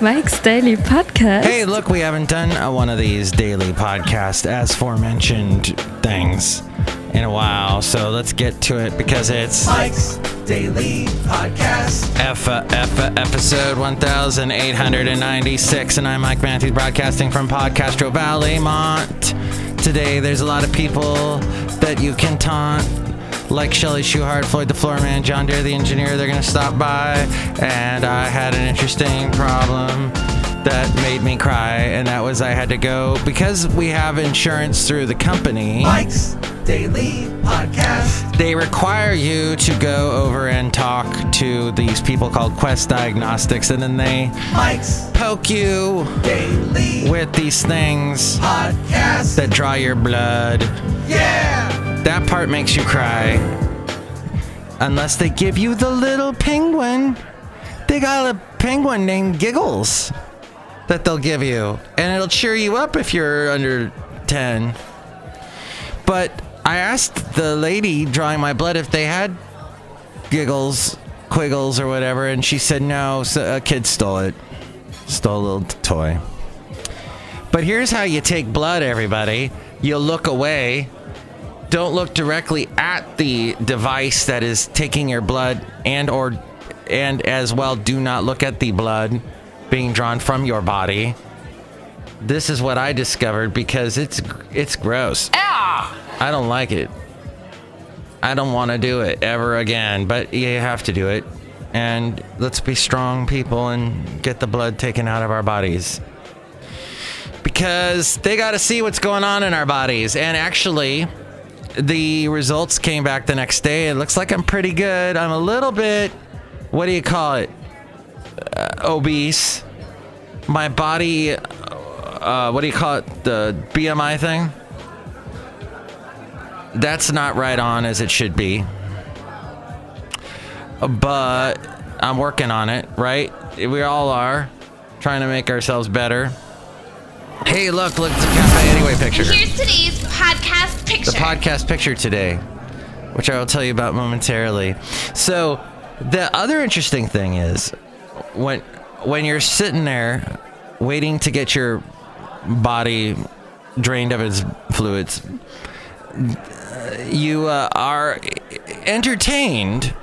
Mike's Daily Podcast. Hey, look, we haven't done uh, one of these daily podcast as aforementioned things, in a while. So let's get to it because it's Mike's Daily Podcast. F, F episode 1896, and I'm Mike Matthews, broadcasting from Podcastro Valley, Mont. Today, there's a lot of people that you can taunt. Like Shelly Shuhart, Floyd the Floor Man, John Deere the Engineer, they're gonna stop by. And I had an interesting problem that made me cry, and that was I had to go because we have insurance through the company. Mike's Daily Podcast. They require you to go over and talk to these people called Quest Diagnostics, and then they Mike's poke you Daily with these things Podcast. that draw your blood. Yeah. That part makes you cry. Unless they give you the little penguin. They got a penguin named Giggles that they'll give you. And it'll cheer you up if you're under 10. But I asked the lady drawing my blood if they had Giggles, Quiggles, or whatever, and she said no, so a kid stole it. Stole a little toy. But here's how you take blood, everybody. You look away don't look directly at the device that is taking your blood and or and as well do not look at the blood being drawn from your body. This is what i discovered because it's it's gross. Ah! i don't like it. I don't want to do it ever again but you have to do it. And let's be strong people and get the blood taken out of our bodies. Because they got to see what's going on in our bodies. And actually the results came back the next day. It looks like I'm pretty good. I'm a little bit, what do you call it? Uh, obese. My body, uh, what do you call it? The BMI thing? That's not right on as it should be. But I'm working on it, right? We all are trying to make ourselves better. Hey, look, look, anyway picture Here's today's podcast picture. the podcast picture today, which I will tell you about momentarily. So, the other interesting thing is when when you're sitting there waiting to get your body drained of its fluids, you uh, are entertained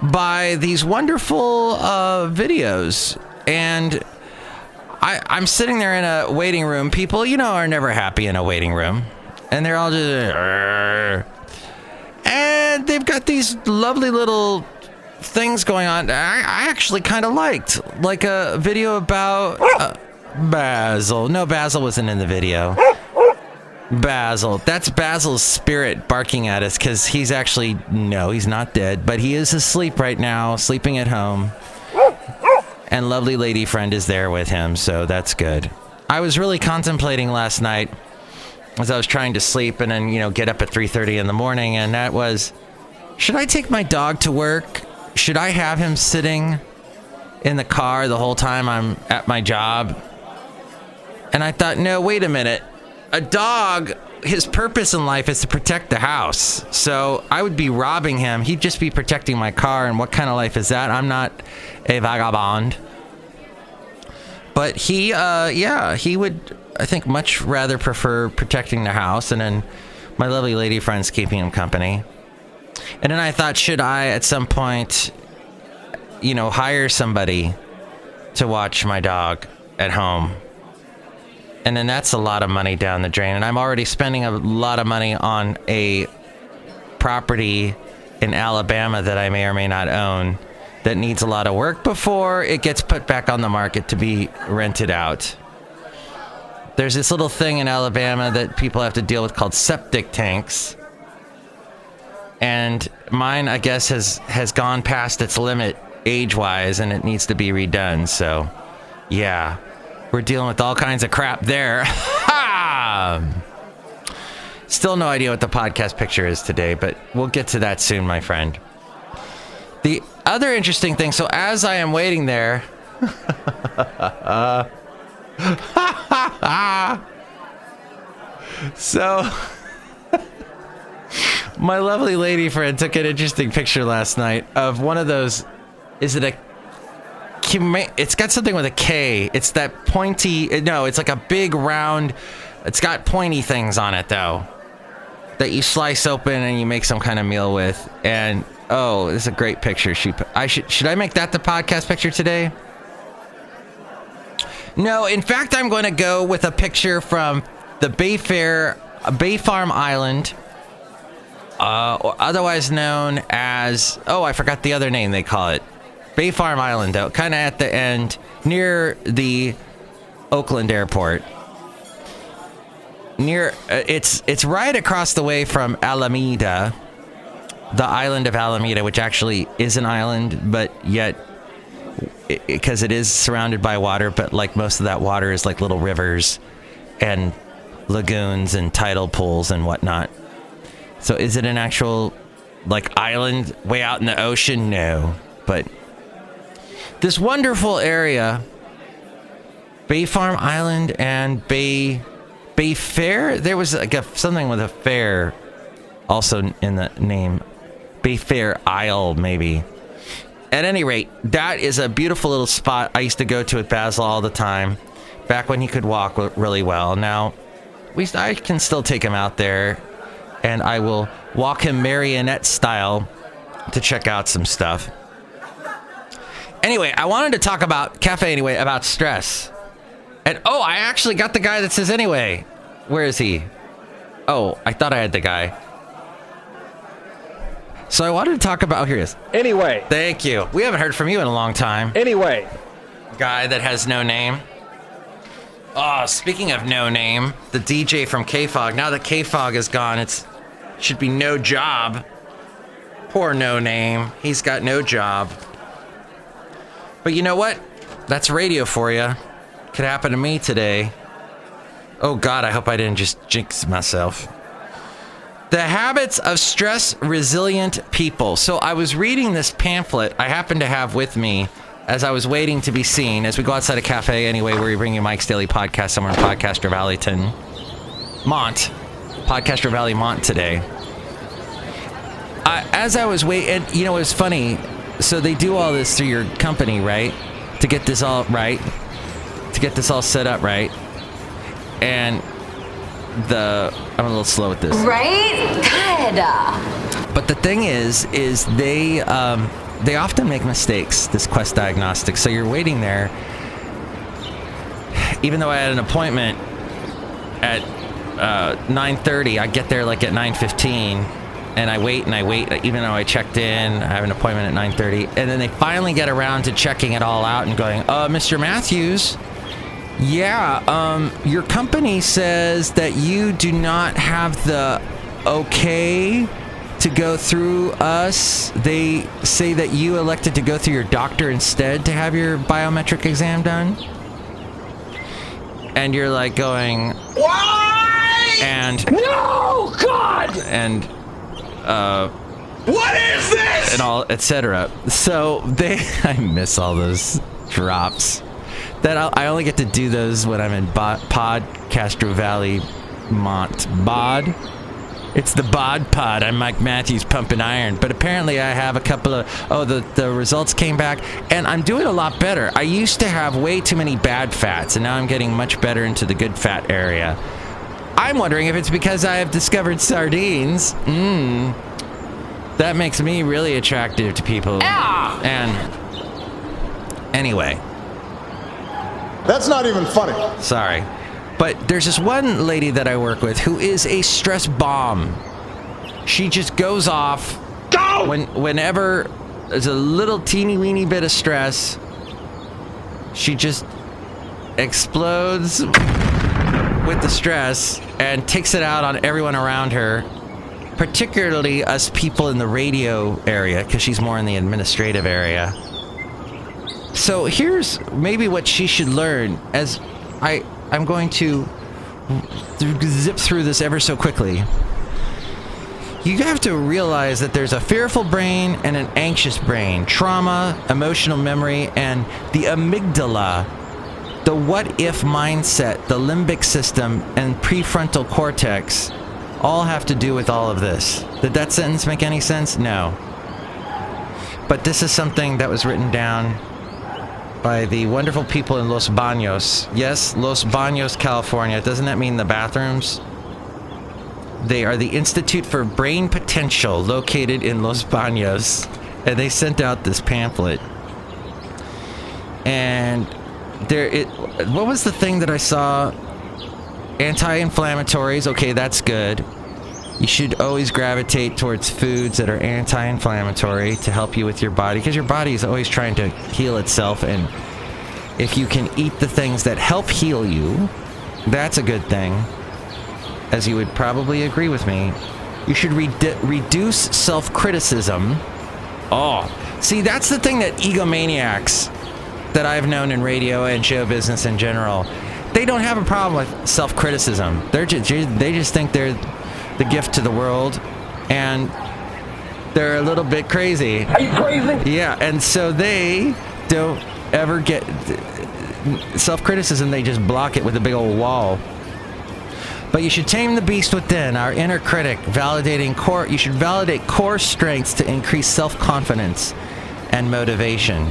by these wonderful uh, videos and. I, I'm sitting there in a waiting room. People, you know, are never happy in a waiting room. And they're all just "Arr." and they've got these lovely little things going on i, I actually kind of liked. Like a video about uh, basil. No basil wasn't in the video. Basil. That's basil's spirit barking at us because he's actually no he's not dead but he is asleep right now sleeping at home and lovely lady friend is there with him so that's good i was really contemplating last night as I was trying to sleep and then you know get up at 3:30 in the morning and that was should I take my dog to work? Should I have him sitting in the car the whole time I'm at my job? And I thought, no, wait a minute. A dog, his purpose in life is to protect the house. So I would be robbing him. He'd just be protecting my car. And what kind of life is that? I'm not a vagabond. But he, uh, yeah, he would, I think, much rather prefer protecting the house and then my lovely lady friends keeping him company. And then I thought, should I at some point, you know, hire somebody to watch my dog at home? And then that's a lot of money down the drain. And I'm already spending a lot of money on a property in Alabama that I may or may not own that needs a lot of work before it gets put back on the market to be rented out. There's this little thing in Alabama that people have to deal with called septic tanks. And mine, I guess, has, has gone past its limit age wise and it needs to be redone. So, yeah, we're dealing with all kinds of crap there. Still no idea what the podcast picture is today, but we'll get to that soon, my friend. The other interesting thing so, as I am waiting there, so my lovely lady friend took an interesting picture last night of one of those. Is it a huma- it's got something with a K. It's that pointy. No, it's like a big round. It's got pointy things on it though, that you slice open and you make some kind of meal with. And oh, this is a great picture. She, I should should I make that the podcast picture today? No, in fact, I'm going to go with a picture from the Bayfair Bay Farm Island, uh, or otherwise known as oh, I forgot the other name they call it, Bay Farm Island, though, kind of at the end near the Oakland Airport. Near, uh, it's it's right across the way from Alameda, the island of Alameda, which actually is an island, but yet because it, it is surrounded by water, but like most of that water is like little rivers and lagoons and tidal pools and whatnot. So is it an actual like island way out in the ocean? No, but this wonderful area, Bay Farm Island and Bay Bay Fair. There was like a, something with a fair also in the name. Bay Fair Isle, maybe. At any rate, that is a beautiful little spot I used to go to with Basil all the time, back when he could walk really well. Now, we I can still take him out there, and I will walk him marionette style to check out some stuff. Anyway, I wanted to talk about cafe anyway about stress. And oh, I actually got the guy that says anyway. Where is he? Oh, I thought I had the guy. So I wanted to talk about. Oh, here he is. Anyway, Thank you. We haven't heard from you in a long time. anyway, Guy that has no name. Oh, speaking of no name, the DJ from KFOG. Now that KFOG is gone, it's should be no job. Poor no name. He's got no job. But you know what? That's radio for you. Could happen to me today. Oh God, I hope I didn't just jinx myself. The habits of stress resilient people. So I was reading this pamphlet I happen to have with me as I was waiting to be seen as we go outside a cafe anyway, where we bring you Mike's Daily Podcast somewhere in Podcaster Valleyton. Mont. Podcaster Valley Mont today. As I was waiting, you know, it was funny. So they do all this through your company, right? To get this all right, to get this all set up right. And the I'm a little slow with this. Right? Good. But the thing is, is they um, they often make mistakes. This Quest Diagnostics. So you're waiting there, even though I had an appointment at uh, 9:30. I get there like at 9:15, and I wait and I wait. Even though I checked in, I have an appointment at 9:30, and then they finally get around to checking it all out and going, "Uh, Mr. Matthews." Yeah, um, your company says that you do not have the okay to go through us. They say that you elected to go through your doctor instead to have your biometric exam done. And you're like going, Why? and No, God! and uh What is this? and all etc. So they I miss all those drops. That I'll, I only get to do those when I'm in Bo- Pod Castro Valley, Mont Bod. It's the Bod Pod. I'm Mike Matthews pumping iron, but apparently I have a couple of oh the the results came back and I'm doing a lot better. I used to have way too many bad fats, and now I'm getting much better into the good fat area. I'm wondering if it's because I have discovered sardines. Mmm. That makes me really attractive to people. And anyway, That's not even funny. sorry. But there's this one lady that I work with who is a stress bomb. She just goes off Go! when whenever there's a little teeny weeny bit of stress. She just explodes with the stress and takes it out on everyone around her, particularly us people in the radio area, because she's more in the administrative area. So here's maybe what she should learn as I I'm going to zip through this ever so quickly. You have to realize that there's a fearful brain and an anxious brain, trauma, emotional memory, and the amygdala, the what if mindset, the limbic system, and prefrontal cortex all have to do with all of this. Did that sentence make any sense? No. But this is something that was written down by the wonderful people in Los Baños. Yes, Los Baños, California. Doesn't that mean the bathrooms? They are the Institute for Brain Potential located in Los Baños. And they sent out this pamphlet. And there it what was the thing that I saw? Anti-inflammatories. Okay, that's good. You should always gravitate towards foods that are anti-inflammatory to help you with your body because your body is always trying to heal itself and if you can eat the things that help heal you, that's a good thing. As you would probably agree with me, you should redu- reduce self-criticism. Oh, see, that's the thing that egomaniacs that I've known in radio and show business in general, they don't have a problem with self-criticism. They're just, they just think they're the gift to the world, and they're a little bit crazy. Are you crazy? Yeah, and so they don't ever get self-criticism. They just block it with a big old wall. But you should tame the beast within, our inner critic, validating core. You should validate core strengths to increase self-confidence and motivation.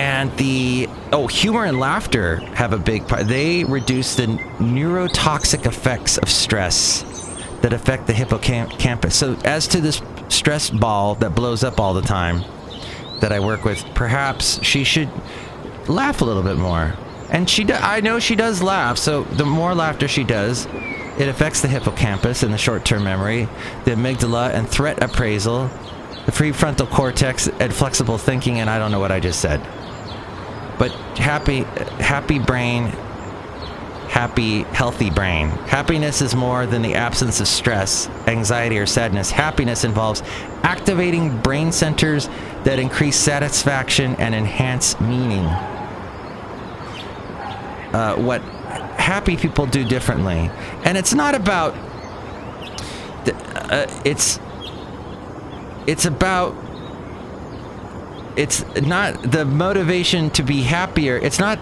And the oh, humor and laughter have a big part. They reduce the neurotoxic effects of stress that affect the hippocampus. So, as to this stress ball that blows up all the time that I work with, perhaps she should laugh a little bit more. And she, do, I know she does laugh. So, the more laughter she does, it affects the hippocampus and the short-term memory, the amygdala and threat appraisal, the prefrontal cortex and flexible thinking, and I don't know what I just said but happy happy brain happy healthy brain. Happiness is more than the absence of stress anxiety or sadness. Happiness involves activating brain centers that increase satisfaction and enhance meaning. Uh, what happy people do differently. And it's not about uh, it's it's about it's not the motivation to be happier. It's not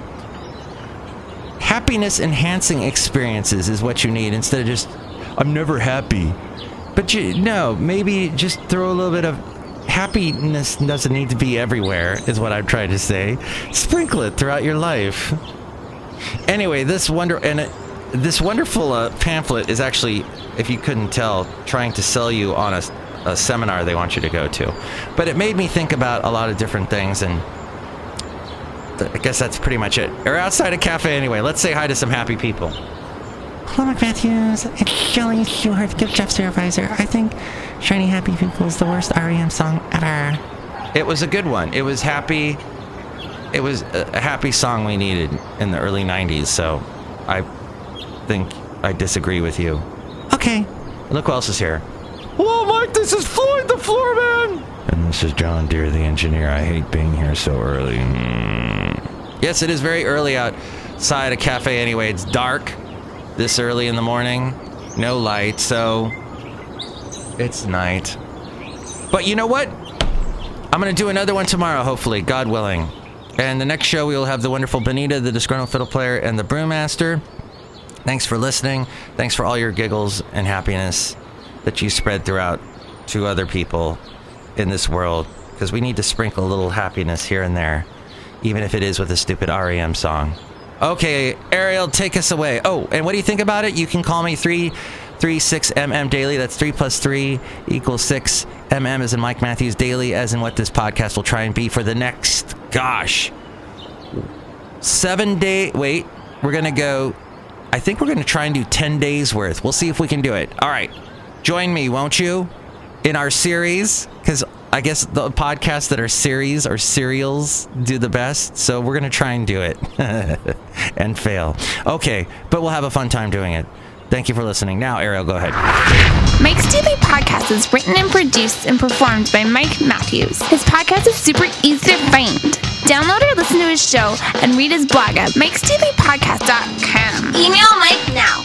happiness enhancing experiences is what you need instead of just I'm never happy. But you no, maybe just throw a little bit of happiness doesn't need to be everywhere is what I'm trying to say. Sprinkle it throughout your life. Anyway, this wonder and it, this wonderful uh, pamphlet is actually, if you couldn't tell, trying to sell you on a a seminar they want you to go to. But it made me think about a lot of different things, and I guess that's pretty much it. We're outside a cafe anyway. Let's say hi to some happy people. Hello, Matthews. It's Jelly Stewart, gift shop supervisor. I think Shiny Happy People is the worst REM song ever. It was a good one. It was happy. It was a happy song we needed in the early 90s, so I think I disagree with you. Okay. Look who else is here. This is Floyd the Floor Man. And this is John Deere, the engineer. I hate being here so early. Mm. Yes, it is very early outside a cafe anyway. It's dark this early in the morning. No light, so it's night. But you know what? I'm to do another one tomorrow, hopefully, God willing. And the next show, we will have the wonderful Benita, the disgruntled fiddle player, and the brewmaster. Thanks for listening. Thanks for all your giggles and happiness that you spread throughout to other people in this world. Because we need to sprinkle a little happiness here and there, even if it is with a stupid REM song. Okay, Ariel, take us away. Oh, and what do you think about it? You can call me three, three six mm daily. That's three plus three equals six. mm as in Mike Matthews daily, as in what this podcast will try and be for the next, gosh, seven day. Wait, we're gonna go. I think we're gonna try and do ten days worth. We'll see if we can do it. All right, join me, won't you, in our series? Because I guess the podcasts that are series or serials do the best. So we're gonna try and do it and fail. Okay, but we'll have a fun time doing it. Thank you for listening. Now, Ariel, go ahead. Mike's Daily Podcast is written and produced and performed by Mike Matthews. His podcast is super easy to find. Download or listen to his show and read his blog at mikesdailypodcast.com. Email Mike now